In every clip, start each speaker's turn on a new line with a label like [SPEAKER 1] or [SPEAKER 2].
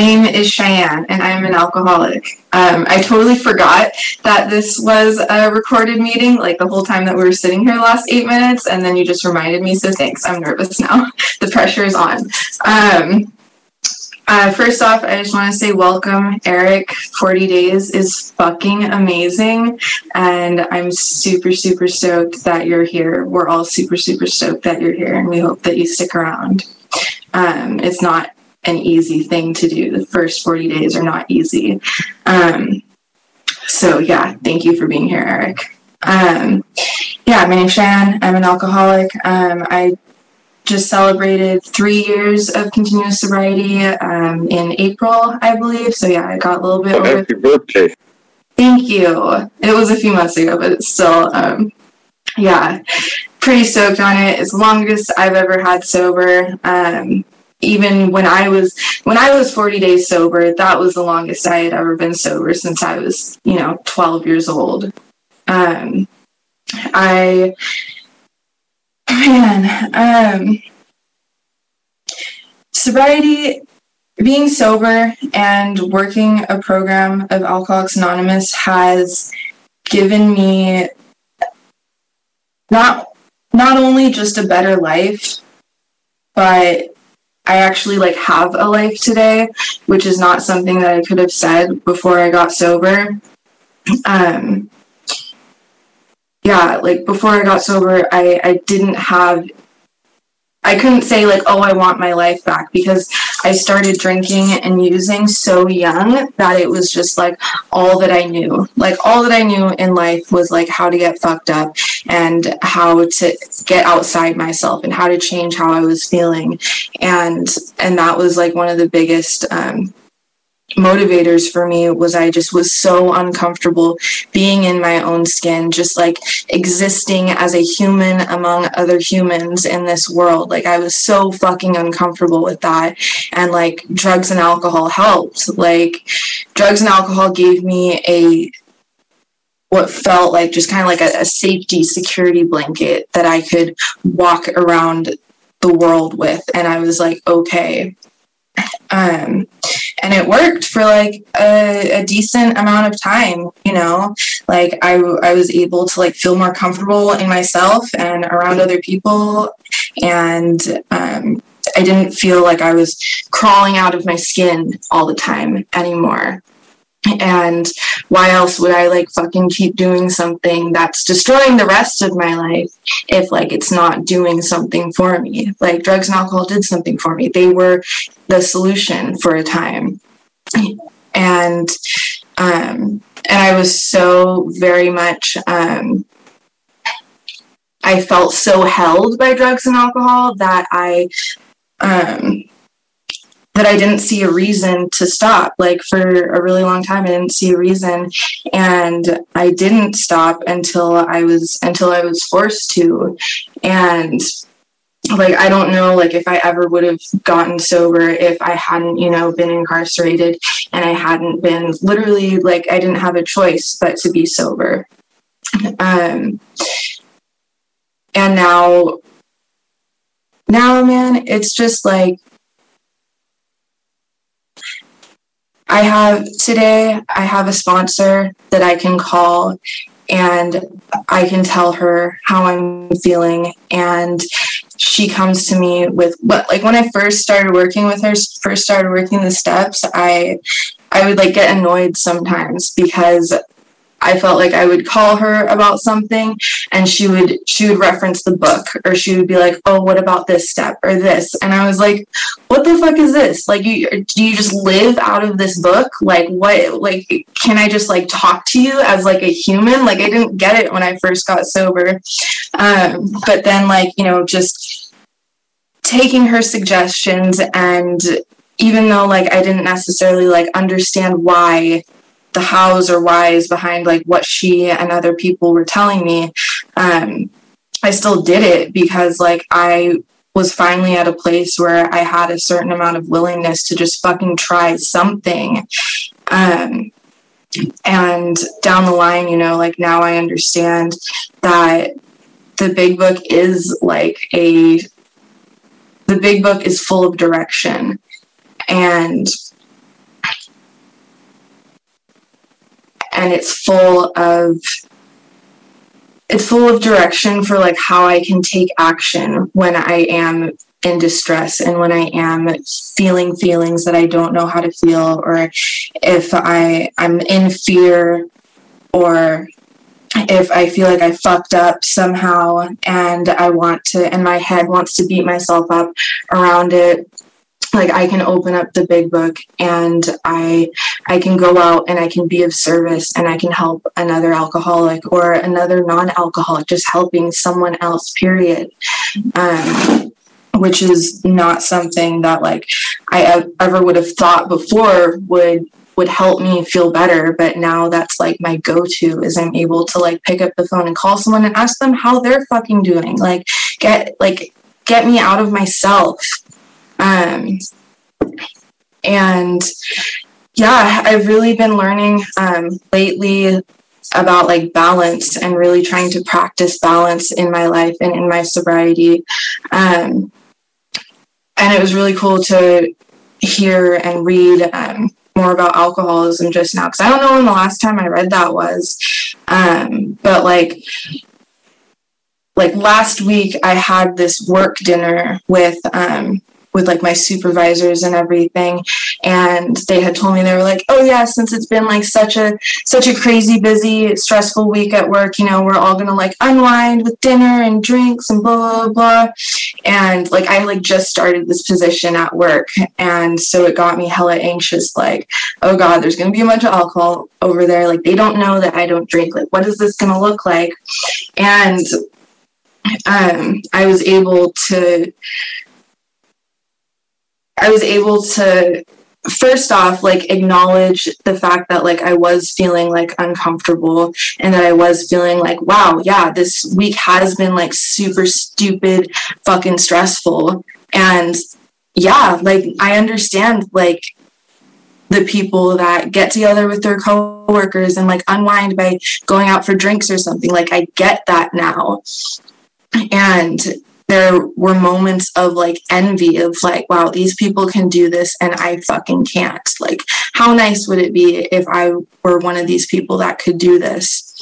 [SPEAKER 1] name is Cheyenne, and I'm an alcoholic. Um, I totally forgot that this was a recorded meeting, like the whole time that we were sitting here last eight minutes, and then you just reminded me. So thanks. I'm nervous now. the pressure is on. Um, uh, first off, I just want to say welcome, Eric. 40 days is fucking amazing. And I'm super, super stoked that you're here. We're all super, super stoked that you're here, and we hope that you stick around. Um, it's not an easy thing to do. The first 40 days are not easy. Um, so, yeah, thank you for being here, Eric. Um, yeah, my name's Shan. I'm an alcoholic. Um, I just celebrated three years of continuous sobriety um, in April, I believe. So yeah, I got a little bit.
[SPEAKER 2] Well, happy birthday!
[SPEAKER 1] Thank you. It was a few months ago, but it's still, um, yeah, pretty stoked on it. It's the longest I've ever had sober. Um, even when I was when I was 40 days sober, that was the longest I had ever been sober since I was, you know, 12 years old. Um, I man, um, sobriety, being sober, and working a program of Alcoholics Anonymous has given me not not only just a better life, but I actually like have a life today, which is not something that I could have said before I got sober. Um, yeah, like before I got sober, I, I didn't have, I couldn't say like, oh, I want my life back because I started drinking and using so young that it was just like all that I knew. Like all that I knew in life was like how to get fucked up and how to get outside myself and how to change how I was feeling. And, and that was like one of the biggest, um, motivators for me was I just was so uncomfortable being in my own skin, just like existing as a human among other humans in this world. Like I was so fucking uncomfortable with that. And like drugs and alcohol helped. Like drugs and alcohol gave me a what felt like just kind of like a, a safety security blanket that I could walk around the world with. And I was like, okay, um, and it worked for like a, a, decent amount of time you know? Like I, I was able to like feel more comfortable in myself and around other people and um, i didn't feel like i was crawling out of my skin all the time anymore and why else would i like fucking keep doing something that's destroying the rest of my life if like it's not doing something for me? Like drugs and alcohol did something for me. They were the solution for a time. And um and i was so very much um i felt so held by drugs and alcohol that i um that I didn't see a reason to stop. Like for a really long time, I didn't see a reason, and I didn't stop until I was until I was forced to, and like I don't know like if I ever would have gotten sober if I hadn't you know been incarcerated and I hadn't been literally like I didn't have a choice but to be sober. Um, and now now man it's just like I have today, I have a sponsor that I can call and I can tell her how I'm feeling. And she comes to me with what, like when I first started working with her, first started working the steps, I, I would like get annoyed sometimes because I felt like I would call her about something and she would she would reference the book or she would be like, "Oh, what about this step or this?" And I was like, "What the fuck is this? Like you do you just live out of this book? Like what like can I just like talk to you as like a human? Like I didn't get it when I first got sober." Um, but then like, you know, just taking her suggestions and even though like I didn't necessarily like understand why the hows or whys behind like what she and other people were telling me um, i still did it because like i was finally at a place where i had a certain amount of willingness to just fucking try something. Um, and down the line you know like now i understand that the big book is like a the big book is full of direction. And and it's full of it's full of direction for like how I can take action when I am in distress and when I am feeling feelings that I don't know how to feel or if I I'm in fear or if I feel like I fucked up somehow and I want to and my head wants to beat myself up around it like I can open up the big book and I I can go out and I can be of service and I can help another alcoholic or another non-alcoholic just helping someone else period. Um, which is not something that like I ever would have thought before would would help me feel better. But now that's like my go-to is i'm able to like pick up the phone and call someone and ask them how they're fucking doing. Like get like get me out of myself um, and yeah, I've really been learning um, lately about like balance and really trying to practice balance in my life and in my sobriety. Um, and it was really cool to hear and read um, more about alcoholism just now because I don't know when the last time I read that was. Um, but like like last week I had this work dinner with um, with like my supervisors and everything and they had told me they were like oh yeah since it's been like such a such a crazy busy stressful week at work you know we're all gonna like unwind with dinner and drinks and blah blah blah and like i like just started this position at work and so it got me hella anxious like oh god there's gonna be a bunch of alcohol over there like they don't know that i don't drink like what is this gonna look like? And um, I was able to I was able to first off like acknowledge the fact that like I was feeling like uncomfortable and that I was feeling like wow yeah this week has been like super stupid fucking stressful. And yeah like I understand like the people that get together with their coworkers and like unwind by going out for drinks or something. Like I get that now. And there were moments of like envy of like, wow, these people can do this and I fucking can't. Like, how nice would it be if I were one of these people that could do this?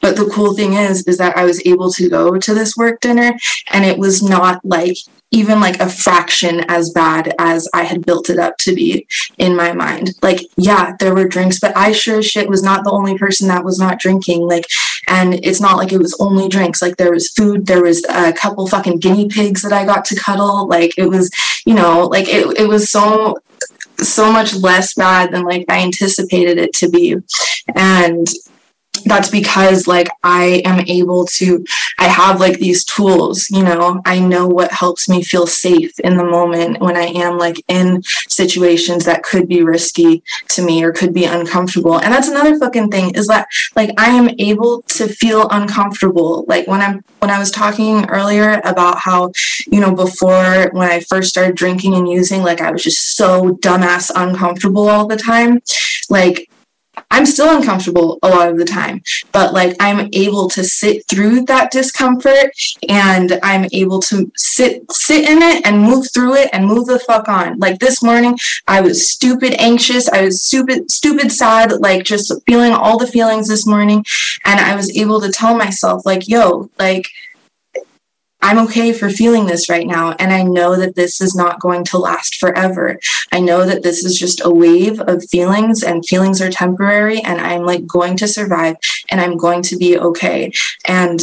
[SPEAKER 1] But the cool thing is, is that I was able to go to this work dinner and it was not like even like a fraction as bad as I had built it up to be in my mind. Like, yeah, there were drinks, but I sure as shit was not the only person that was not drinking. Like, and it's not like it was only drinks. Like, there was food, there was a couple fucking guinea pigs that I got to cuddle. Like, it was, you know, like it, it was so so much less bad than like I anticipated it to be. And that's because like I am able to I have like these tools, you know. I know what helps me feel safe in the moment when I am like in situations that could be risky to me or could be uncomfortable. And that's another fucking thing is that like I am able to feel uncomfortable. Like when I'm when I was talking earlier about how, you know, before when I first started drinking and using, like I was just so dumbass uncomfortable all the time. Like I'm still uncomfortable a lot of the time, but like I'm able to sit through that discomfort and I'm able to sit sit in it and move through it and move the fuck on. Like this morning, I was stupid anxious, I was stupid stupid sad, like just feeling all the feelings this morning and I was able to tell myself like, "Yo, like I'm okay for feeling this right now. And I know that this is not going to last forever. I know that this is just a wave of feelings and feelings are temporary and I'm like going to survive and I'm going to be okay. And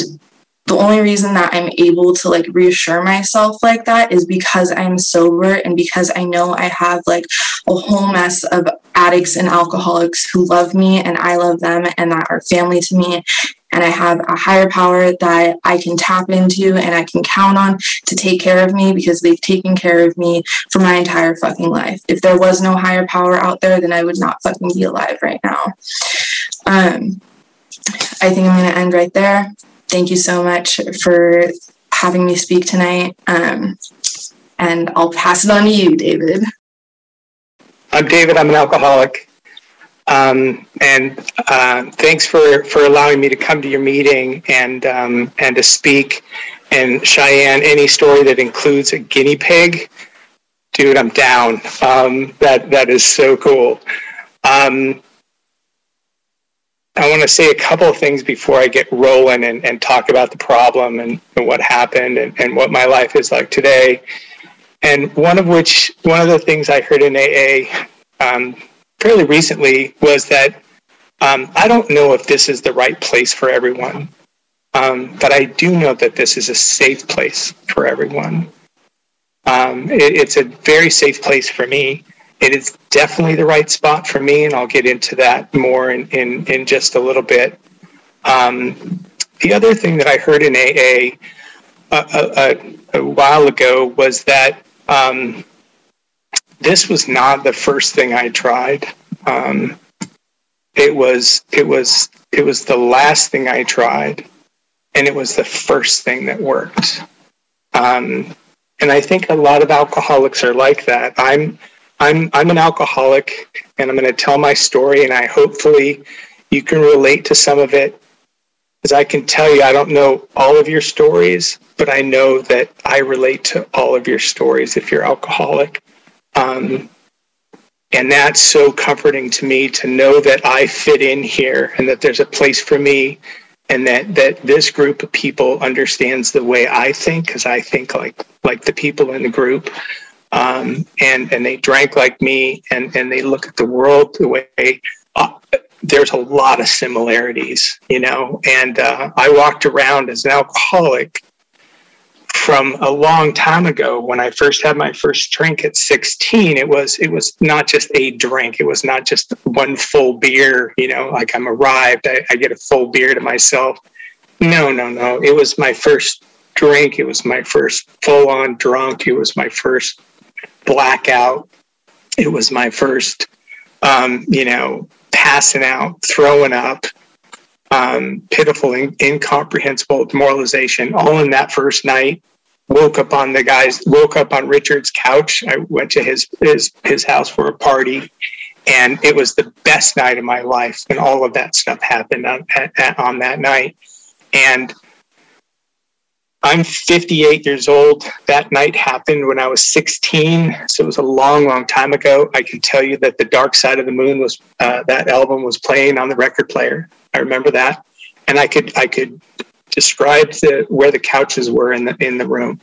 [SPEAKER 1] the only reason that I'm able to like reassure myself like that is because I'm sober and because I know I have like a whole mess of addicts and alcoholics who love me and I love them and that are family to me and I have a higher power that I can tap into and I can count on to take care of me because they've taken care of me for my entire fucking life. If there was no higher power out there, then I would not fucking be alive right now. Um, I think I'm going to end right there. Thank you so much for having me speak tonight. Um, and I'll pass it on to you, David.
[SPEAKER 2] I'm David. I'm an alcoholic. Um, and uh, thanks for, for allowing me to come to your meeting and um, and to speak. And Cheyenne, any story that includes a guinea pig, dude, I'm down. Um, that that is so cool. Um, I want to say a couple of things before I get rolling and, and talk about the problem and, and what happened and, and what my life is like today. And one of which, one of the things I heard in AA um, fairly recently was that um, I don't know if this is the right place for everyone, um, but I do know that this is a safe place for everyone. Um, it, it's a very safe place for me. It is definitely the right spot for me, and I'll get into that more in, in, in just a little bit. Um, the other thing that I heard in AA a, a, a while ago was that um, this was not the first thing I tried. Um, it was it was it was the last thing I tried, and it was the first thing that worked. Um, and I think a lot of alcoholics are like that. I'm I'm I'm an alcoholic, and I'm going to tell my story, and I hopefully you can relate to some of it. As I can tell you, I don't know all of your stories, but I know that I relate to all of your stories if you're alcoholic. Um, and that's so comforting to me to know that I fit in here and that there's a place for me and that that this group of people understands the way I think because I think like like the people in the group. Um, and and they drank like me and and they look at the world the way uh, there's a lot of similarities you know? And uh, I walked around as an alcoholic from a long time ago when I first had my first drink at 16 it was it was not just a drink. It was not just one full beer you know like I'm arrived I, I get a full beer to myself. No no no. It was my first drink. It was my first full on drunk. It was my first blackout. It was my first um, you know passing out throwing up um, pitiful, in, incomprehensible demoralization, all in that first night. Woke up on the guy's, woke up on Richard's couch. I went to his his his house for a party, and it was the best night of my life. And all of that stuff happened on on that night. And I'm 58 years old. That night happened when I was 16, so it was a long, long time ago. I can tell you that the Dark Side of the Moon was uh, that album was playing on the record player. I remember that, and I could I could describe the, where the couches were in the in the room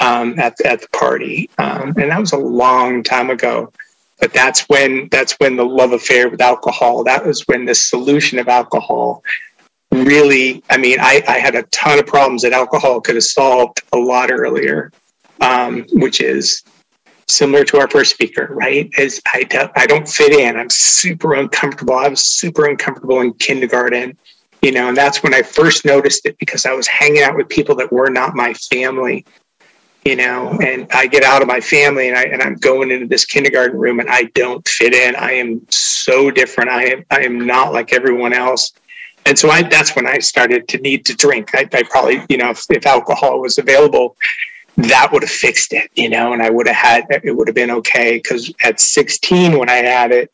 [SPEAKER 2] um, at at the party, um, and that was a long time ago. But that's when that's when the love affair with alcohol. That was when the solution of alcohol really, I mean, I, I had a ton of problems that alcohol could have solved a lot earlier, um, which is similar to our first speaker, right? Is I, don't, I don't fit in. I'm super uncomfortable. I was super uncomfortable in kindergarten, you know, and that's when I first noticed it because I was hanging out with people that were not my family, you know, and I get out of my family and I and I'm going into this kindergarten room and I don't fit in. I am so different. I am I am not like everyone else and so I, that's when I started to need to drink. I, I probably, you know, if, if, alcohol was available, that would have fixed it, you know, and I would have had, it would have been okay. Cause at 16, when I had it,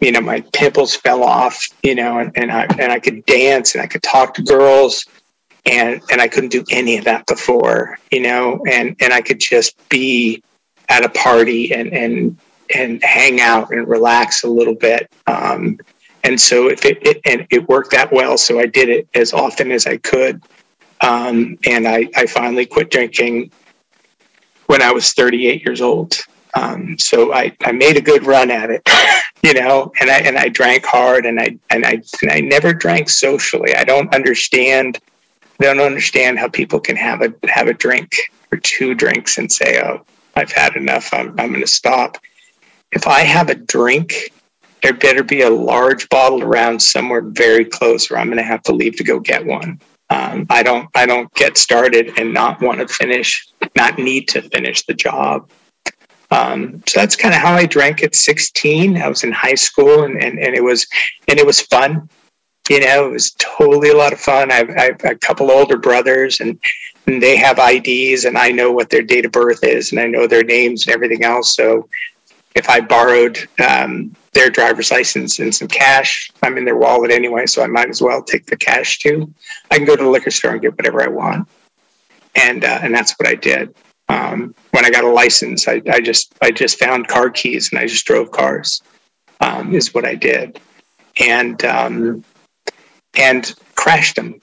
[SPEAKER 2] you know, my pimples fell off, you know, and, and I, and I could dance and I could talk to girls and, and I couldn't do any of that before, you know, and, and I could just be at a party and, and, and hang out and relax a little bit. Um, and so if it, it, and it worked that well so i did it as often as i could um, and I, I finally quit drinking when i was 38 years old. Um, so I, I made a good run at it you know and i and i drank hard and i and i and i never drank socially. I don't understand I don't understand how people can have a have a drink or two drinks and say oh i've had enough. I'm, I'm going to stop. If i have a drink there better be a large bottle around somewhere very close or I'm going to have to leave to go get one. Um, I don't I don't get started and not want to finish, not need to finish the job. Um, so that's kind of how I drank at 16. I was in high school and, and, and it was and it was fun. You know, it was totally a lot of fun. I've, I've a couple older brothers and, and they have IDs and I know what their date of birth is and I know their names and everything else. So if I borrowed um, their driver's license and some cash. I'm in their wallet anyway, so I might as well take the cash too. I can go to the liquor store and get whatever I want, and uh, and that's what I did. Um, when I got a license, I, I, just I just found car keys and I just drove cars. Um, is what I did, and um, and crashed them,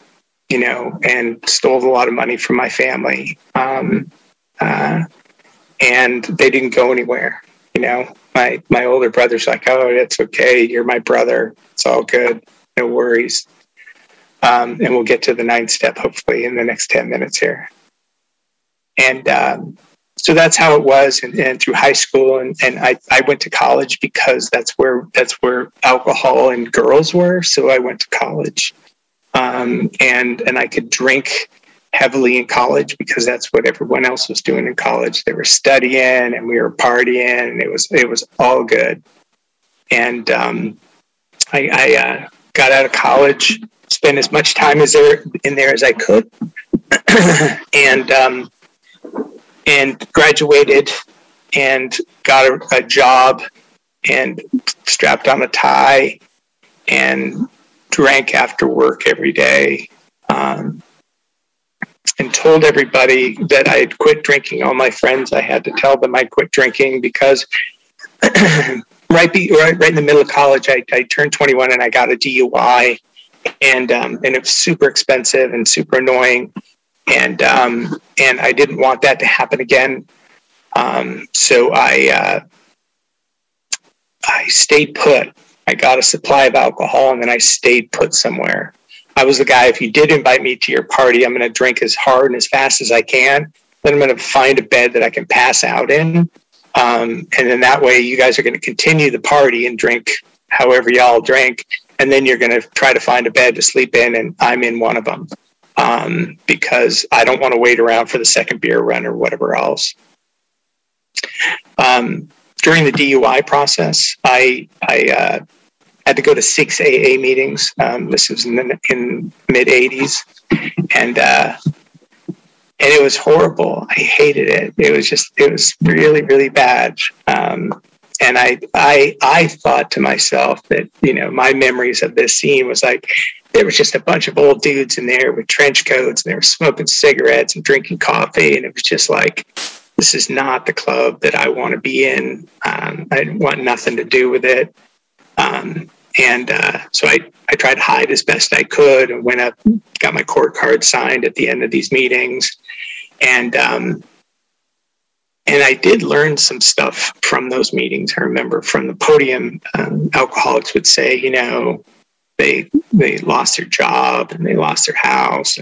[SPEAKER 2] you know, and stole a lot of money from my family. Um, uh, and they didn't go anywhere. You know, my my older brother's like, "Oh, it's okay. You're my brother. It's all good. No worries." Um, and we'll get to the ninth step hopefully in the next ten minutes here. And um, so that's how it was and, and, through high school and, and I, I went to college because that's where that's where alcohol and girls were so i went to college um, and and i could drink heavily in college because that's what everyone else was doing in college. They were studying and we were partying and it was it was all good. And um, i, I uh, got out of college spent as much time as there in there as i could. And um, and graduated and got a, a job and strapped on a tie and drank after work every day. Um, and told everybody that I had quit drinking. All my friends, I had to tell them I quit drinking because right, be, right, right in the middle of college, I, I turned 21 and I got a DUI, and um, and it was super expensive and super annoying and um, and I didn't want that to happen again. Um, so I uh, I stayed put. I got a supply of alcohol, and then I stayed put somewhere. I was the guy. If you did invite me to your party, I'm going to drink as hard and as fast as I can. Then I'm going to find a bed that I can pass out in, um, and then that way you guys are going to continue the party and drink however y'all drink, and then you're going to try to find a bed to sleep in, and I'm in one of them um, because I don't want to wait around for the second beer run or whatever else. Um, during the DUI process, I, I uh, had to go to six AA meetings. Um, this was in the in mid 80s. And, uh, and it was horrible. I hated it. It was just, it was really, really bad. Um, and I, I, I thought to myself that, you know, my memories of this scene was like, there was just a bunch of old dudes in there with trench coats and they were smoking cigarettes and drinking coffee. And it was just like, this is not the club that I want to be in. Um, I want nothing to do with it. Um, and uh, so I, I tried to hide as best I could and went up, got my court card signed at the end of these meetings. And, um, and I did learn some stuff from those meetings. I remember from the podium, um, alcoholics would say, you know, they they lost their job and they lost their house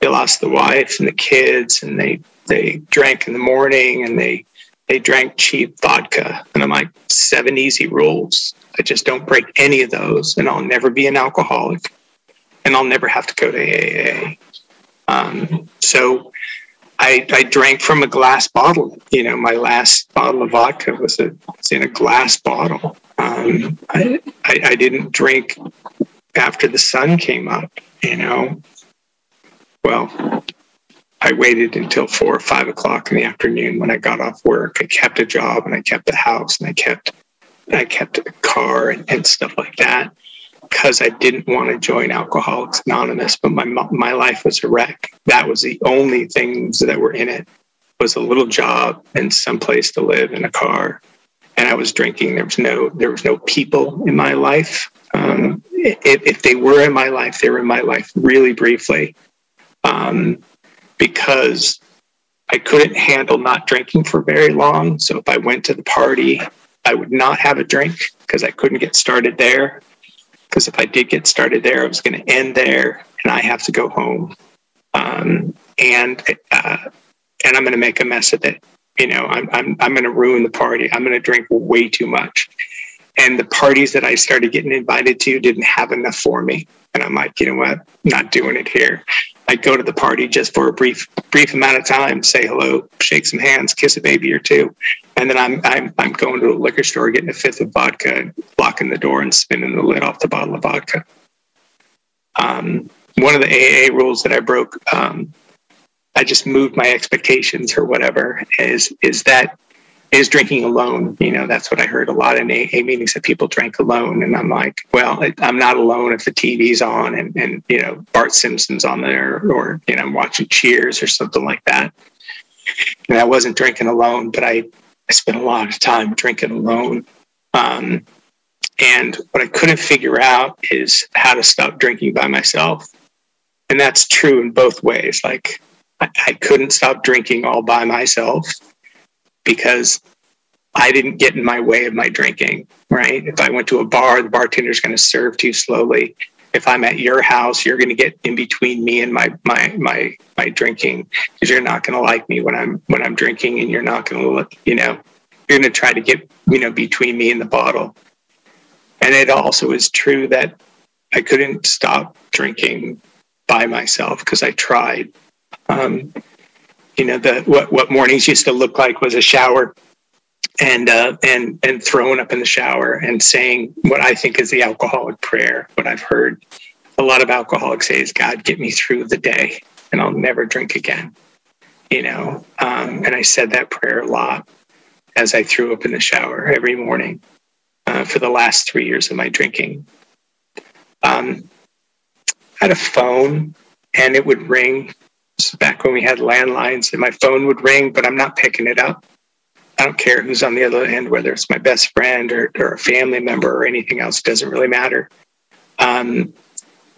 [SPEAKER 2] they lost the wife and the kids and they they drank in the morning and they they drank cheap vodka and i'm like seven easy rules i just don't break any of those and i'll never be an alcoholic and i'll never have to go to aa um, so I, I drank from a glass bottle. You know, my last bottle of vodka was, a, was in a glass bottle. Um, I, I, I didn't drink after the sun came up, you know. Well, I waited until four or five o'clock in the afternoon when I got off work. I kept a job and I kept a house and I kept I kept a car and, and stuff like that because I didn't want to join Alcoholics Anonymous. But my my life was a wreck. That was the only things that were in it was a little job and some place to live and a car. And I was drinking. There was no there was no people in my life. Um, if, if, they were in my life, they were in my life really briefly um, because I couldn't handle not drinking for very long. So if I went to the party, I would not have a drink because I couldn't get started there. Because if I did get started there, I was going to end there and I have to go home. Um, and uh, and I'm going to make a mess of it. You know, I'm I'm I'm going to ruin the party. I'm going to drink way too much and the parties that I started getting invited to didn't have enough for me. And I'm like, you know what? Not doing it here. I go to the party just for a brief brief amount of time, say hello, shake some hands, kiss a baby or two, and then I'm I'm I'm going to a liquor store, getting a fifth of vodka, locking the door, and spinning the lid off the bottle of vodka. Um, one of the AA rules that I broke, um, I just moved my expectations or whatever. Is is that is drinking alone. You know, that's what I heard a lot in AA meetings that people drank alone. And I'm like, well, I'm not alone if the TV's on and, and you know, Bart Simpson's on there or, you know, I'm watching Cheers or something like that. And I wasn't drinking alone, but I, I spent a lot of time drinking alone. Um, And what I couldn't figure out is how to stop drinking by myself. And that's true in both ways. Like, I, I couldn't stop drinking all by myself because I didn't get in my way of my drinking, right? If I went to a bar, the bartender's going to serve too slowly. If I'm at your house, you're going to get in between me and my my my my drinking because you're not going to like me when I'm when I'm drinking, and you're not going to look, you know, you're going to try to get you know between me and the bottle. And it also is true that I couldn't stop drinking by myself because I tried. Um, you know, the what what mornings used to look like was a shower and uh, and and throwing up in the shower and saying what I think is the alcoholic prayer. What I've heard a lot of alcoholics say is, "God, get me through the day, and I'll never drink again." You know, um, and I said that prayer a lot as I threw up in the shower every morning uh, for the last three years of my drinking. Um, I had a phone, and it would ring. Back when we had landlines, and my phone would ring, but I'm not picking it up I don't care who's on the other end, whether it's my best friend or, or a family member or anything else, doesn't really matter. Um,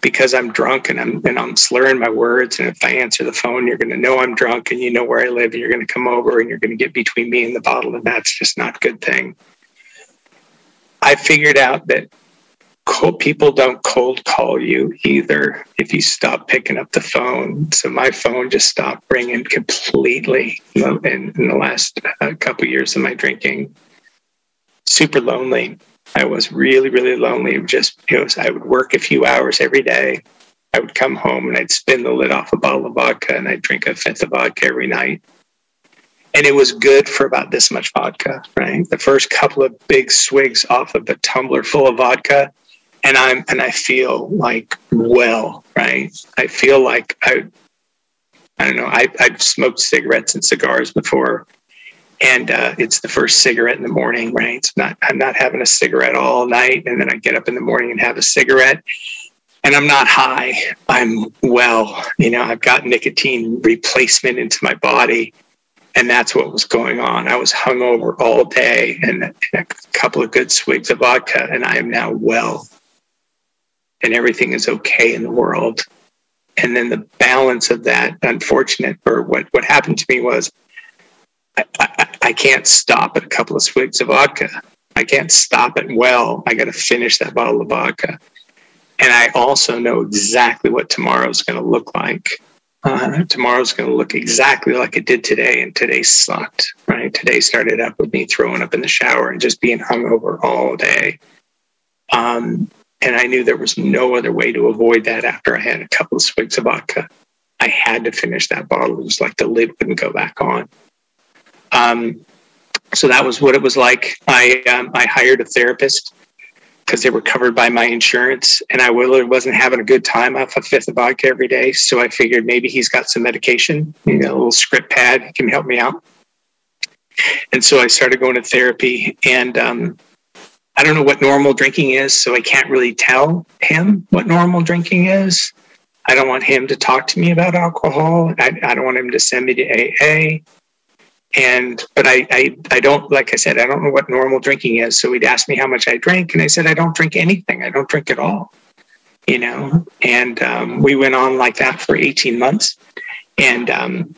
[SPEAKER 2] because I'm drunk and I'm and I'm slurring my words. And if I answer the phone, you're going to know I'm drunk and you know where I live, and you're going to come over and you're going to get between me and the bottle, and that's just not a good thing. I figured out that cold, people don't cold call you either if you stop picking up the phone. So my phone just stopped ringing completely in, in the last uh, couple years of my drinking. Super lonely. I was really, really lonely. Just you know, I would work a few hours every day. I would come home and I'd spin the lid off a bottle of vodka and I'd drink a fifth of vodka every night and it was good for about this much vodka, right? The first couple of big swigs off of a tumbler full of vodka, and I'm and I feel like well, right? I feel like I I don't know. I I've smoked cigarettes and cigars before, and uh, it's the first cigarette in the morning, right? It's not I'm not having a cigarette all night, and then I get up in the morning and have a cigarette, and I'm not high. I'm well. You know, I've got nicotine replacement into my body. And that's what was going on. I was hungover all day and, and a couple of good swigs of vodka, and I am now well and everything is okay in the world. And then the balance of that, unfortunate, or what, what happened to me was I, I, I can't stop at a couple of swigs of vodka. I can't stop it well. I got to finish that bottle of vodka. And I also know exactly what tomorrow's going to look like. Uh, tomorrow's going to look exactly like it did today, and today sucked. Right? Today started up with me throwing up in the shower and just being hungover all day. Um, and I knew there was no other way to avoid that after I had a couple of swigs of vodka. I had to finish that bottle. It was like the lid wouldn't go back on. Um, so that was what it was like. I um, I hired a therapist because they were covered by my insurance, and I really wasn't having a good time off a fifth of vodka every day. So I figured maybe he's got some medication, you know, a little script pad, can help me out. And so I started going to therapy, and um, I don't know what normal drinking is, so I can't really tell him what normal drinking is. I don't want him to talk to me about alcohol. I, I don't want him to send me to AA. And but I, I I don't like I said I don't know what normal drinking is. So he'd ask me how much I drink, and I said I don't drink anything. I don't drink at all. You know, and um, we went on like that for eighteen months, and um,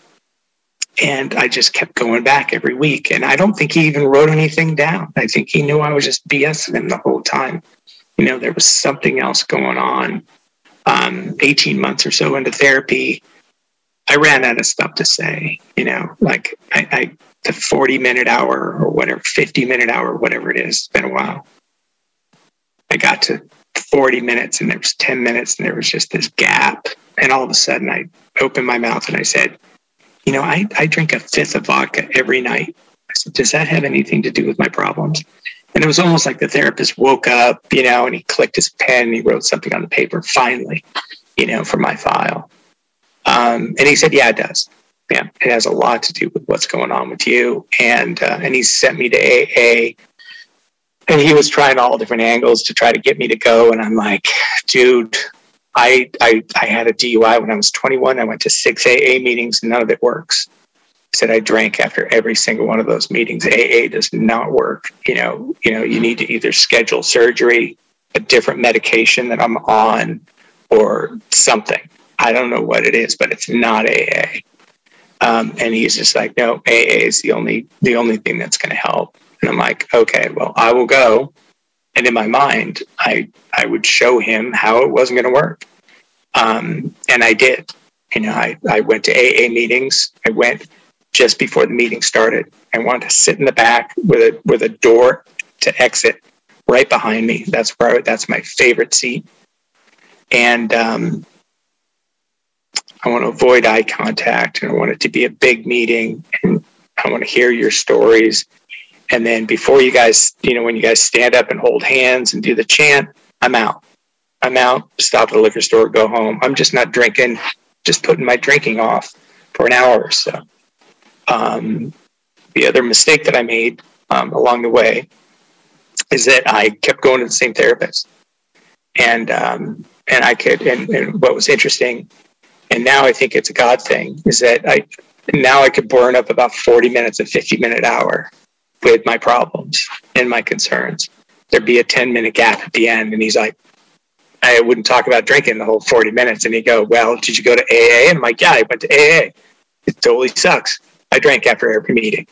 [SPEAKER 2] and I just kept going back every week. And I don't think he even wrote anything down. I think he knew I was just BSing him the whole time. You know, there was something else going on. Um, 18 months or so into therapy, I ran out of stuff to say. You know, like I, I the 40 minute hour or whatever, 50 minute hour, whatever it is, it's been a while. I got to 40 minutes and there was 10 minutes and there was just this gap. And all of a sudden I opened my mouth and I said, you know, I, I drink a fifth of vodka every night. I said, does that have anything to do with my problems? And it was almost like the therapist woke up, you know, and he clicked his pen and he wrote something on the paper, finally, you know, for my file. Um, and he said, yeah, it does. Yeah, it has a lot to do with what's going on with you. And, uh, and he sent me to AA and he was trying all different angles to try to get me to go. And I'm like, dude, I, I, I had a DUI when I was 21. I went to six AA meetings and none of it works. said I drank after every single one of those meetings. AA does not work. You know, you know, you need to either schedule surgery, a different medication that I'm on, or something. I don't know what it is, but it's not AA. Um, and he's just like, no, AA is the only the only thing that's going to help. And I'm like, okay, well, I will go. And in my mind, I I would show him how it wasn't going to work. Um, and I did. You know, I, I went to AA meetings. I went just before the meeting started. I wanted to sit in the back with a with a door to exit right behind me. That's where I, that's my favorite seat. And um, I want to avoid eye contact, and I want it to be a big meeting, and I want to hear your stories. And then before you guys, you know, when you guys stand up and hold hands and do the chant, I'm out. I'm out. Stop at the liquor store, go home. I'm just not drinking. Just putting my drinking off for an hour or so. Um, the other mistake that I made um, along the way is that I kept going to the same therapist, and um, and I could. And, and what was interesting, and now I think it's a God thing, is that I now I could burn up about forty minutes a fifty minute hour with my problems and my concerns. There'd be a ten minute gap at the end, and he's like, I wouldn't talk about drinking the whole 40 minutes. And he'd go, Well, did you go to AA? And I'm like, Yeah, I went to AA. It totally sucks. I drank after every meeting.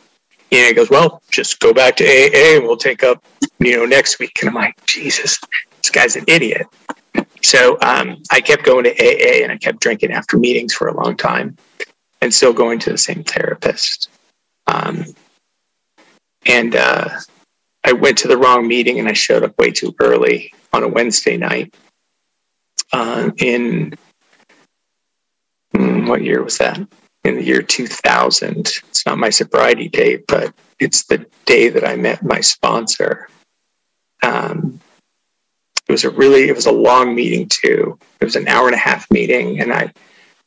[SPEAKER 2] And he goes, Well, just go back to AA and we'll take up, you know, next week. And I'm like, Jesus, this guy's an idiot. So um, I kept going to AA and I kept drinking after meetings for a long time and still going to the same therapist. Um, and uh, I went to the wrong meeting and I showed up way too early on a Wednesday night. Uh, in hmm, what year was that? in the year 2000. It's not my sobriety date, but it's the day that I met my sponsor. Um, it was a really, it was a long meeting too. It was an hour and a half meeting, and I,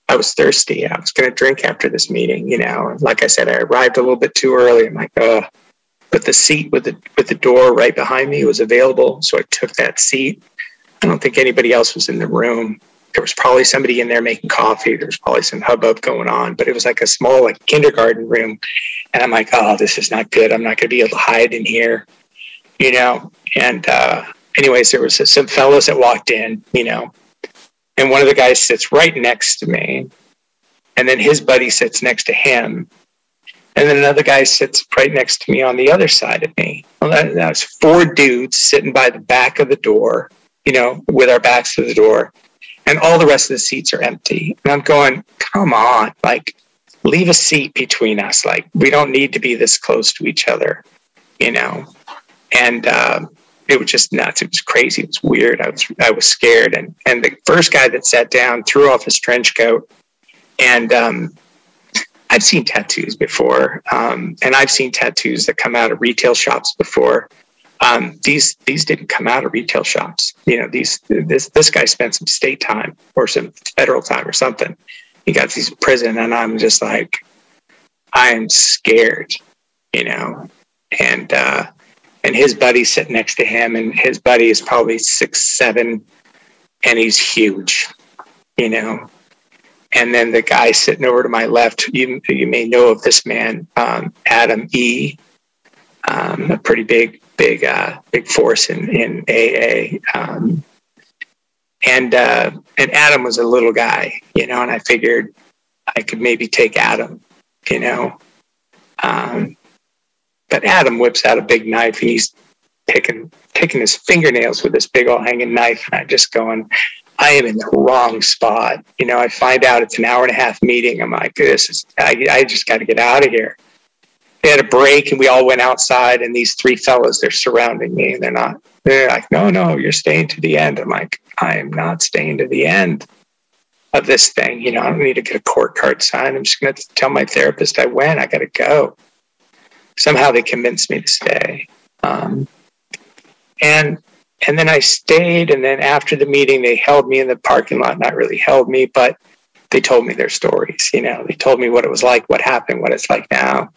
[SPEAKER 2] I was thirsty. I was going to drink after this meeting, you know. like I said, I arrived a little bit too early. I'm like, uh, but the seat with the with the door right behind me was available, so I took that seat. I don't think anybody else was in the room there was probably somebody in there making coffee. There was probably some hubbub going on, but it was like a small, like kindergarten room. And I'm like, oh, this is not good. I'm not going to be able to hide in here, you know? And, uh, anyways, there was some fellows that walked in, you know, and one of the guys sits right next to me. And then his buddy sits next to him. And then another guy sits right next to me on the other side of me. Well, that, that was four dudes sitting by the back of the door, you know, with our backs to the door and all the rest of the seats are empty. And I'm going, come on, like leave a seat between us. Like we don't need to be this close to each other, you know. And uh, it was just nuts. It was crazy. It was weird. I was I was scared. And and the first guy that sat down threw off his trench coat. And um, I've seen tattoos before, um, and I've seen tattoos that come out of retail shops before. Um, these these didn't come out of retail shops. You know, these this this guy spent some state time or some federal time or something. He got these in prison, and I'm just like, I'm scared, you know. And uh, and his buddy's sitting next to him, and his buddy is probably six seven, and he's huge, you know. And then the guy sitting over to my left, you you may know of this man, um, Adam E. Um, a pretty big big uh, big force in in AA. Um, and uh, and Adam was a little guy, you know, and I figured I could maybe take Adam, you know. Um, but Adam whips out a big knife and he's picking picking his fingernails with this big old hanging knife, and I'm just going. I am in the wrong spot. You know, I find out it's an hour and a half meeting. I'm like, this is, I, I just got to get out of here. They had a break and we all went outside and these three fellows they're surrounding me and they're not they're like no no you're staying to the end. I'm like i am not staying to the end of this thing. You know i don't need to get a court card signed. I'm just going to tell my therapist i went. I got to go. Somehow they convinced me to stay. Um, and and then i stayed and then after the meeting they held me in the parking lot not really held me but they told me their stories you know they told me what it was like what happened what it's like now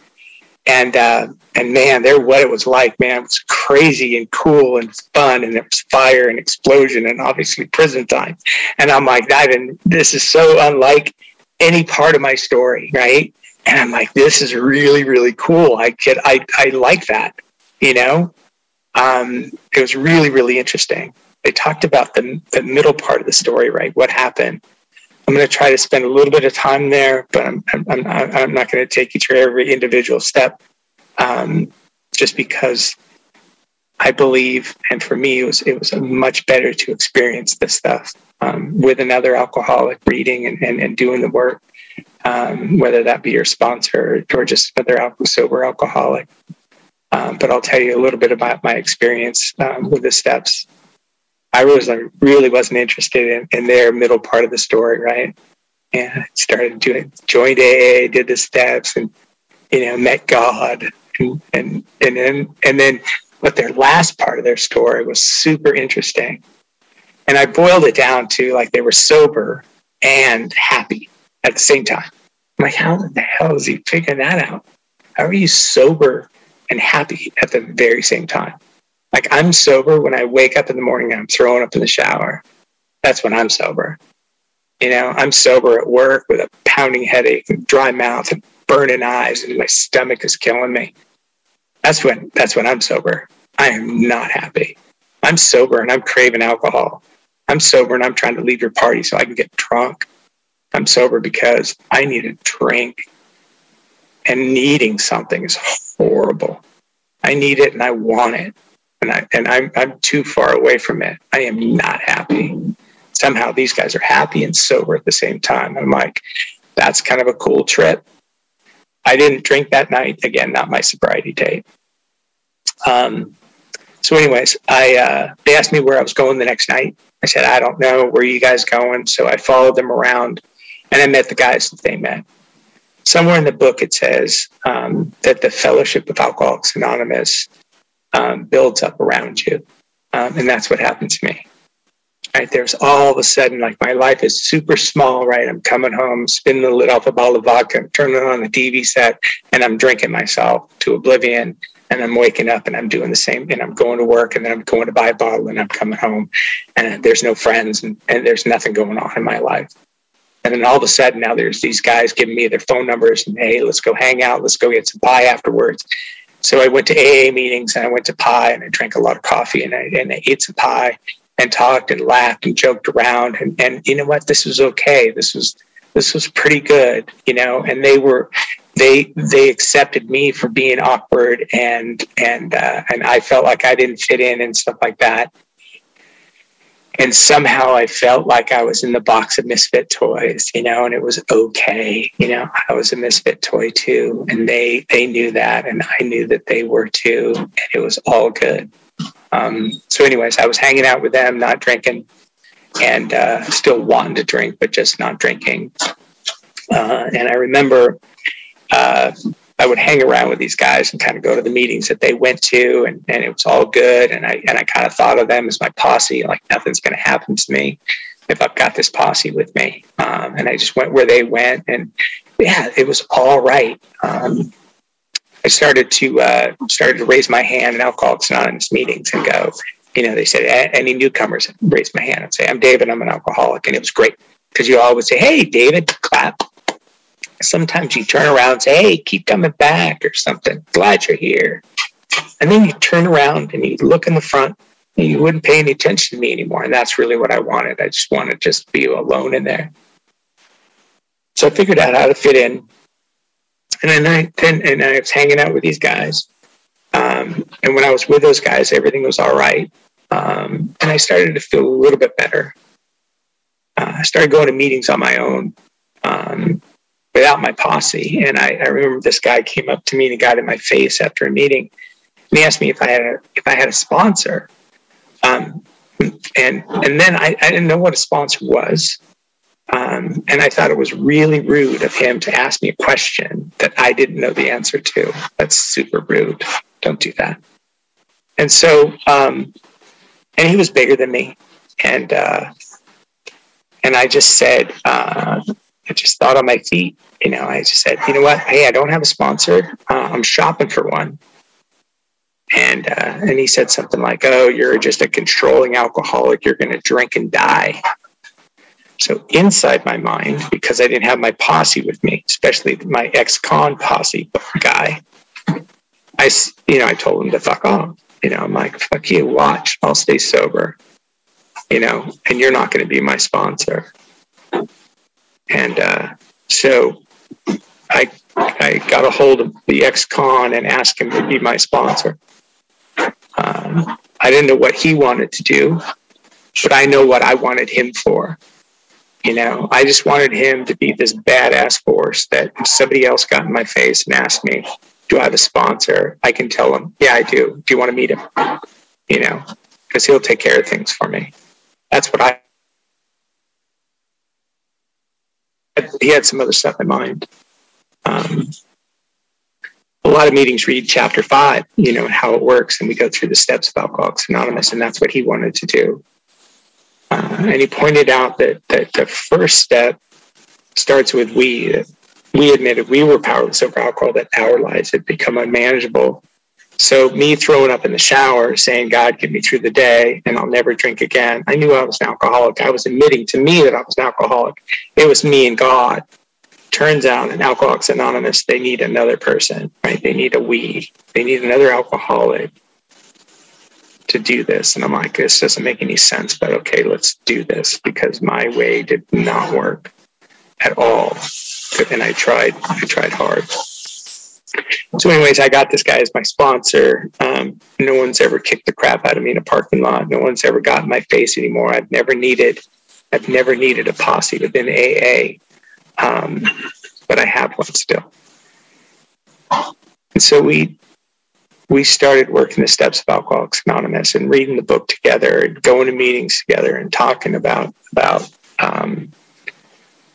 [SPEAKER 2] and uh, and man, they're what it was like, man, it was crazy and cool and fun, and it was fire and explosion, and obviously prison time. And I'm like, that, and this is so unlike any part of my story, right? And I'm like, this is really, really cool. I get, I, I like that, you know? Um, it was really, really interesting. They talked about the, the middle part of the story, right? What happened? I'm going to try to spend a little bit of time there, but I'm, I'm, I'm not, going to take you through every individual step um, just because I believe, and for me, it was it was much better to experience this stuff um, with another alcoholic reading and, and, and doing the work, um, whether that be your sponsor or just another sober alcoholic. Um, but I'll tell you a little bit about my experience um, with the steps. I was I really wasn't interested in, in their middle part of the story, right? And I started doing joined AA, did the steps, and you know met God, and and and then and then but their last part of their story was super interesting. And I boiled it down to like they were sober and happy at the same time. I'm like, how the hell is he figuring that out? How are you sober and happy at the very same time? Like I'm sober when I wake up in the morning and I'm throwing up in the shower. That's when I'm sober. You know, I'm sober at work with a pounding headache and dry mouth and burning eyes and my stomach is killing me. That's when that's when I'm sober. I am not happy. I'm sober and I'm craving alcohol. I'm sober and I'm trying to leave your party so I can get drunk. I'm sober because I need a drink. And needing something is horrible. I need it and I want it. And I and I'm I'm too far away from it. I am not happy. Somehow these guys are happy and sober at the same time. I'm like, that's kind of a cool trip. I didn't drink that night. Again, not my sobriety date. Um, so, anyways, I uh, they asked me where I was going the next night. I said, I don't know. Where you guys going? So I followed them around, and I met the guys that they met. Somewhere in the book, it says um, that the Fellowship of Alcoholics Anonymous um, builds up around you, um, and that's what happened to me. Right there's all of a sudden like my life is super small. Right, I'm coming home, spinning the lid off a bottle of vodka, turning on the TV set, and I'm drinking myself to oblivion and I'm waking up and I'm doing the same and I'm going to work and then I'm going to buy a bottle and I'm coming home and there's no friends and, and there's nothing going on in my life. And then all of a sudden now there's these guys giving me their phone numbers and hey, let's go hang out, let's go get some pie afterwards. So I went to AA meetings and I went to pie and I drank a lot of coffee and I, and I ate some pie and talked and laughed and joked around. And, and you know what? This was okay. This was this was pretty good you know? And they were they they accepted me for being awkward and and uh, and I felt like I didn't fit in and stuff like that. And somehow I felt like I was in the box of misfit toys, you know, and it was okay, you know. I was a misfit toy too, and they they knew that, and I knew that they were too, and it was all good. Um, so, anyways, I was hanging out with them, not drinking, and uh, still wanting to drink, but just not drinking. Uh, and I remember uh, I would hang around with these guys and kind of go to the meetings that they went to, and, and it was all good. And I and I kind of thought of them as my posse, like nothing's going to happen to me if I've got this posse with me. Um, and I just went where they went, and yeah, it was all right. Um, I started to uh, started to raise my hand in Alcoholics Anonymous meetings and go. You know, they said any newcomers raise my hand and say, "I'm David. I'm an alcoholic," and it was great because you would say, "Hey, David," clap, sometimes you turn around and say, Hey, keep coming back or something. Glad you're here. And then you turn around and you look in the front and you wouldn't pay any attention to me anymore. And that's really what I wanted. I just wanted to just be alone in there. So I figured out how to fit in. And then I then and I was hanging out with these guys. Um, and when I was with those guys, everything was all right. Um, and I started to feel a little bit better. Uh, I started going to meetings on my own. Um, without my posse. And I, I, remember this guy came up to me and he got in my face after a meeting. And he asked me if I had a, if I had a sponsor. Um, and and then I, I didn't know what a sponsor was. Um, and I thought it was really rude of him to ask me a question that I didn't know the answer to. That's super rude. Don't do that. And so, um, and he was bigger than me, and uh, and I just said, uh, I just thought on my feet. You know, I just said, you know what? Hey, I don't have a sponsor. Uh, I'm shopping for one. And uh, and he said something like, "Oh, you're just a controlling alcoholic. You're going to drink and die." So inside my mind, because I didn't have my posse with me, especially my ex-con posse guy, I, you know, I told him to fuck off. You know, I'm like, fuck you, watch, I'll stay sober. You know, and you're not going to be my sponsor. And uh, so I I got a hold of the ex-con and asked him to be my sponsor. Um, I didn't know what he wanted to do, but I know what I wanted him for. You know, I just wanted him to be this badass force that if somebody else got in my face and asked me, Do I have a sponsor? I can tell him, Yeah, I do. Do you want to meet him? You know, because he'll take care of things for me. That's what I. He had some other stuff in mind. Um, a lot of meetings read chapter five, you know, and how it works, and we go through the steps of Alcoholics Anonymous, and that's what he wanted to do. Uh, and he pointed out that, that the first step starts with we. We admitted we were powerless over alcohol, that our lives had become unmanageable. So, me throwing up in the shower saying, God, get me through the day and I'll never drink again. I knew I was an alcoholic. I was admitting to me that I was an alcoholic. It was me and God. Turns out in Alcoholics Anonymous, they need another person, right? They need a we. They need another alcoholic to do this. And I'm like, this doesn't make any sense, but okay, let's do this because my way did not work at all. And I tried, I tried hard. So, anyways, I got this guy as my sponsor. Um, no one's ever kicked the crap out of me in a parking lot. No one's ever got in my face anymore. I've never needed, I've never needed a posse within AA, um, but I have one still. And so we we started working the steps of Alcoholics Anonymous and reading the book together and going to meetings together and talking about about um,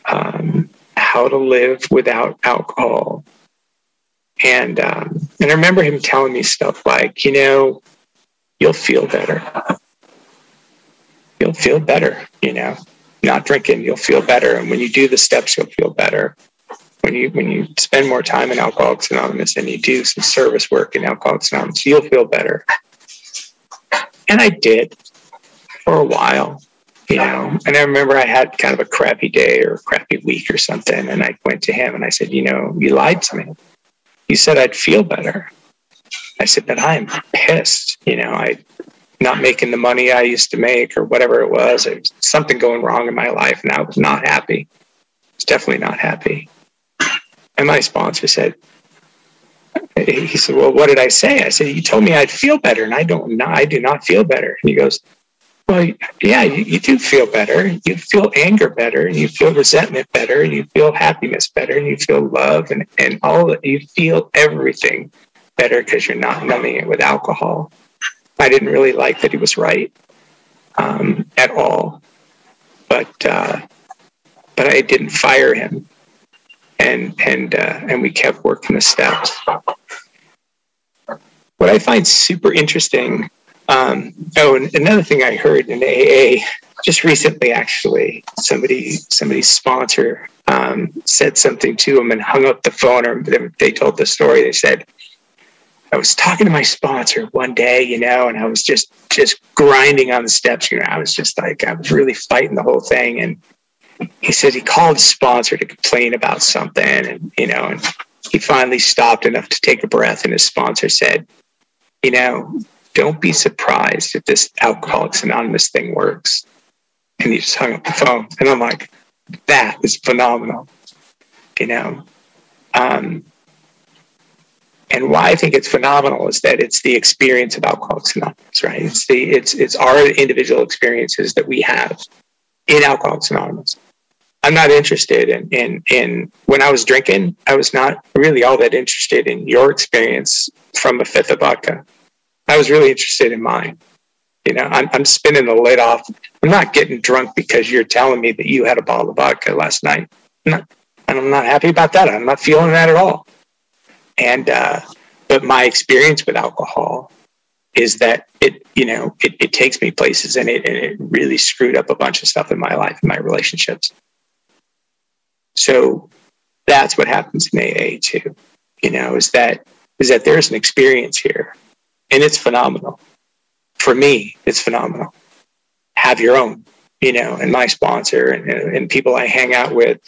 [SPEAKER 2] um, how to live without alcohol. And um, and I remember him telling me stuff like, you know, you'll feel better. You'll feel better. You know, not drinking, you'll feel better, and when you do the steps, you'll feel better when you when you spend more time in Alcoholics Anonymous and you do some service work in Alcoholics Anonymous, you'll feel better. And I did for a while, you know. And I remember I had kind of a crappy day or a crappy week or something, and I went to him and I said, you know, you lied to me. You said I'd feel better. I said, but I'm pissed. You know, I not making the money I used to make or whatever it was. It was something going wrong in my life, and I was not happy. I was definitely not happy. And my sponsor said, he said, well, what did I say? I said, you told me I'd feel better and I don't, I do not feel better. And he goes, well, yeah, you, do feel better. You feel anger better and you feel resentment better and you feel happiness better and you feel love and, and all that. You feel everything better because you're not numbing it with alcohol. I didn't really like that he was right um, at all, but, uh, but I didn't fire him and and uh, and we kept working the steps. What I find super interesting. Um, oh, and another thing I heard in AA just recently, actually, somebody somebody's sponsor um, said something to him and hung up the phone, or they told the story. They said, I was talking to my sponsor one day, you know, and I was just just grinding on the steps. You know, I was just like I was really fighting the whole thing, and he said he called his sponsor to complain about something and you know and he finally stopped enough to take a breath and his sponsor said you know don't be surprised if this alcoholics anonymous thing works and he just hung up the phone and i'm like that is phenomenal you know um, and why I think it's phenomenal is that it's the experience of Alcoholics Anonymous, right? It's the it's it's our individual experiences that we have in Alcoholics Anonymous. I'm not interested in, in, in when I was drinking, I was not really all that interested in your experience from a fifth of vodka. I was really interested in mine. You know, I'm, I'm spinning the lid off. I'm not getting drunk because you're telling me that you had a bottle of vodka last night. I'm not, and I'm not happy about that. I'm not feeling that at all. And, uh, but my experience with alcohol is that it, you know, it, it takes me places and it, and it really screwed up a bunch of stuff in my life and my relationships. So that's what happens in AA too. You know, is that is that there's an experience here, and it's phenomenal. For me, it's phenomenal. Have your own. you know, and my sponsor and, and people I hang out with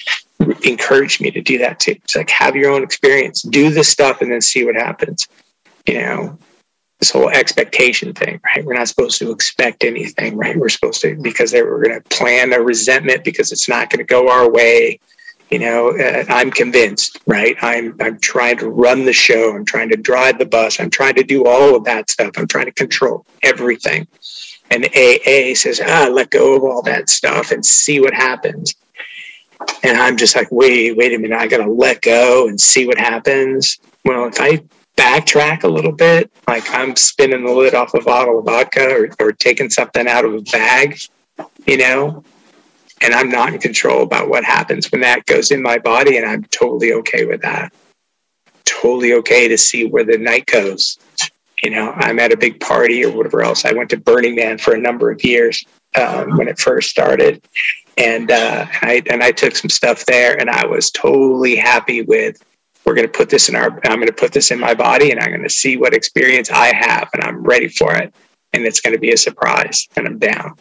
[SPEAKER 2] encourage me to do that too. It's like have your own experience, do this stuff, and then see what happens. You know, this whole expectation thing, right? We're not supposed to expect anything, right? We're supposed to because they were going to plan a resentment because it's not going to go our way. You know, uh, I'm convinced, right? I'm I'm trying to run the show. I'm trying to drive the bus. I'm trying to do all of that stuff. I'm trying to control everything. And AA says, ah, let go of all that stuff and see what happens. And I'm just like, wait, wait a minute. I got to let go and see what happens. Well, if I backtrack a little bit, like I'm spinning the lid off a bottle of vodka or, or taking something out of a bag, you know, and I'm not in control about what happens when that goes in my body. And I'm totally okay with that. Totally okay to see where the night goes. You know, I'm at a big party or whatever else. I went to Burning Man for a number of years um, when it first started. And, uh, I and I took some stuff there, and I was totally happy with we're going to put this in our i'm going to put this in my body and i'm going to see what experience i have and i'm ready for it and it's going to be a surprise and i'm down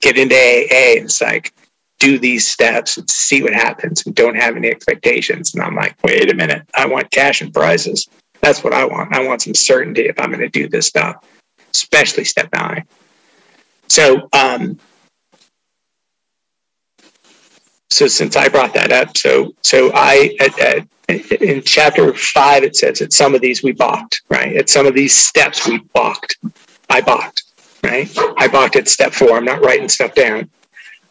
[SPEAKER 2] get into aa and it's like do these steps and see what happens and don't have any expectations and i'm like wait a minute i want cash and prizes that's what i want i want some certainty if i'm going to do this stuff especially step nine so um so since I brought that up, so so I at, at, in chapter five it says at some of these we balked, right? At some of these steps we balked. I balked, right? I balked at step four. I'm not writing stuff down.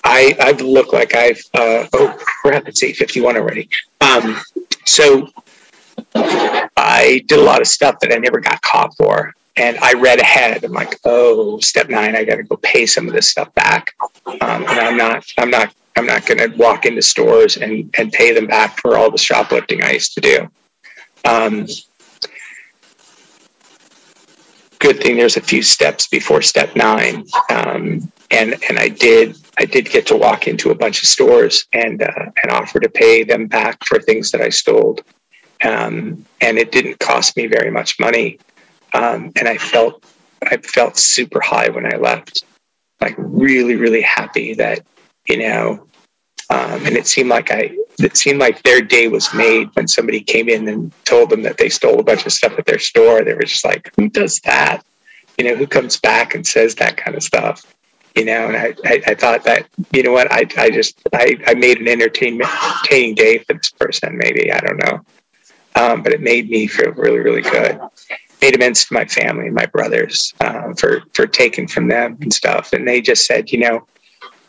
[SPEAKER 2] I I've looked like I've uh, oh crap, it's eight fifty one already. Um, so I did a lot of stuff that I never got caught for. And I read ahead. I'm like, oh, step nine, I got to go pay some of this stuff back. Um, and I'm not, I'm not I'm not going to walk into stores and, and pay them back for all the shoplifting I used to do. Um, good thing there's a few steps before step nine, um, and and I did I did get to walk into a bunch of stores and uh, and offer to pay them back for things that I stole, um, and it didn't cost me very much money, um, and I felt I felt super high when I left, like really really happy that you know. Um, and it seemed like I, it seemed like their day was made when somebody came in and told them that they stole a bunch of stuff at their store. They were just like, "Who does that? You know, who comes back and says that kind of stuff?" You know, and I, I, I thought that, you know what, I, I just, I, I made an entertainment, entertaining day for this person. Maybe I don't know, um, but it made me feel really, really good made amends to my family and my brothers uh, for for taking from them and stuff. And they just said, you know,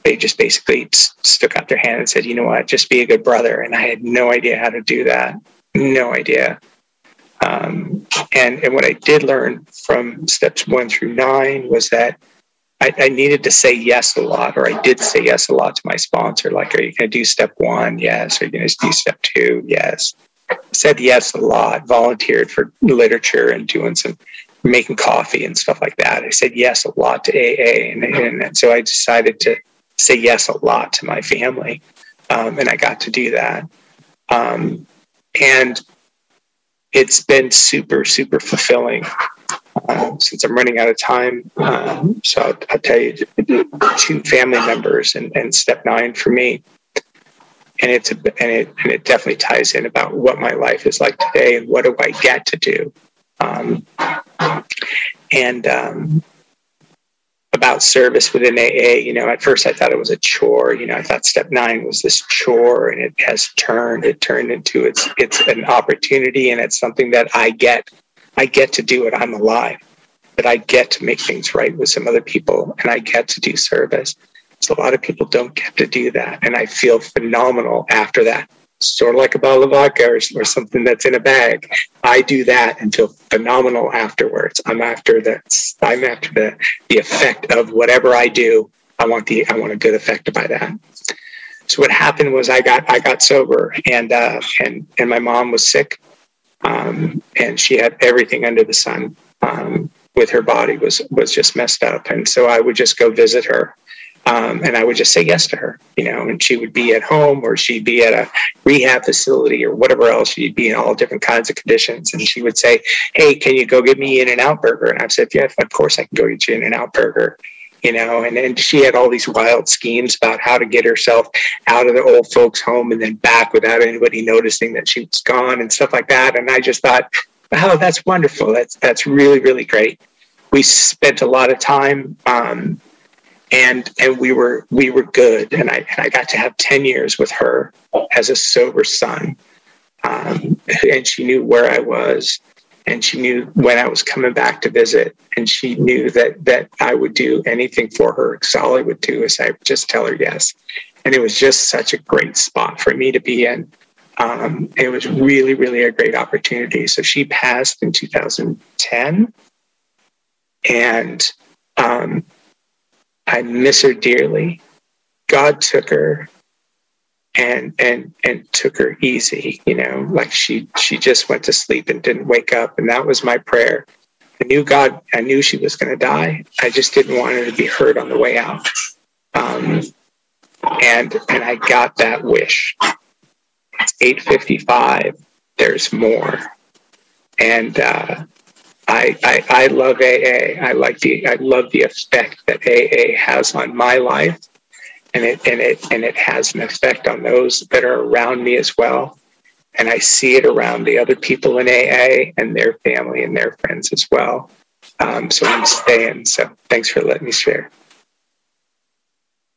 [SPEAKER 2] they just basically stuck out their hand and said, you know what, just be a good brother. And I had no idea how to do that. No idea. Um, and, and what I did learn from steps one through nine was that I, I, needed to say yes a lot, or I did say yes a lot to my sponsor. Like, are you going to do step one? Yes. Are you going to do step two? Yes. I said yes a lot, volunteered for literature and doing some making coffee and stuff like that. I said yes a lot to AA. And, and, and so I decided to say yes a lot to my family. Um, and I got to do that. Um, and it's been super, super fulfilling uh, since I'm running out of time. Um, so I'll, I'll, tell you two family members and, and, step nine for me. And it's and it and it definitely ties in about what my life is like today and what do I get to do. Um, and um, about service within AA. You know, at first I thought it was a chore. You know, I thought step nine was this chore, and it has turned. It turned into it's it's an opportunity, and it's something that I get. I get to do it. I'm alive, but I get to make things right with some other people, and I get to do service. So a lot of people don't get to do that, and I feel phenomenal after that sort of like a bottle of vodka or, or, something that's in a bag. I do that and feel phenomenal afterwards. I'm after the I'm after the the effect of whatever I do. I want the I want a good effect by that. So what happened was I got I got sober and uh, and and my mom was sick, um, and she had everything under the sun. Um, with her body was was just messed up, and so I would just go visit her um, and I would just say yes to her, you know, and she would be at home or she'd be at a rehab facility or whatever else. She'd be in all different kinds of conditions. And she would say, Hey, can you go get me In-N-Out burger? And I said, Yeah, of course I can go get you In-N-Out burger. You know, and, and she had all these wild schemes about how to get herself out of the old folks' home and then back without anybody noticing that she was gone and stuff like that. And I just thought, oh, that's wonderful. That's that's really really great. We spent a lot of time, um, and and we were we were good. And I and I got to have ten years with her as a sober son, um, and she knew where I was and she knew when I was coming back to visit, and she knew that that I would do anything for her. Because all I would do is I would just tell her yes, and it was just such a great spot for me to be in. Um, it was really, really a great opportunity. So she passed in 2010, and um, I miss her dearly. God took her and and and took her easy you know like she she just went to sleep and didn't wake up. And that was my prayer. I knew god i knew she was going to die. I just didn't want her to be hurt on the way out. Um, and and i got that wish. It's 855 there's more. And uh, I, I, I love AA. I like the I love the effect that AA has on my life and it and it and it has an effect on those that are around me as well. And i see it around the other people in aa and their family and their friends as well. Um, so i'm staying. So thanks for letting me share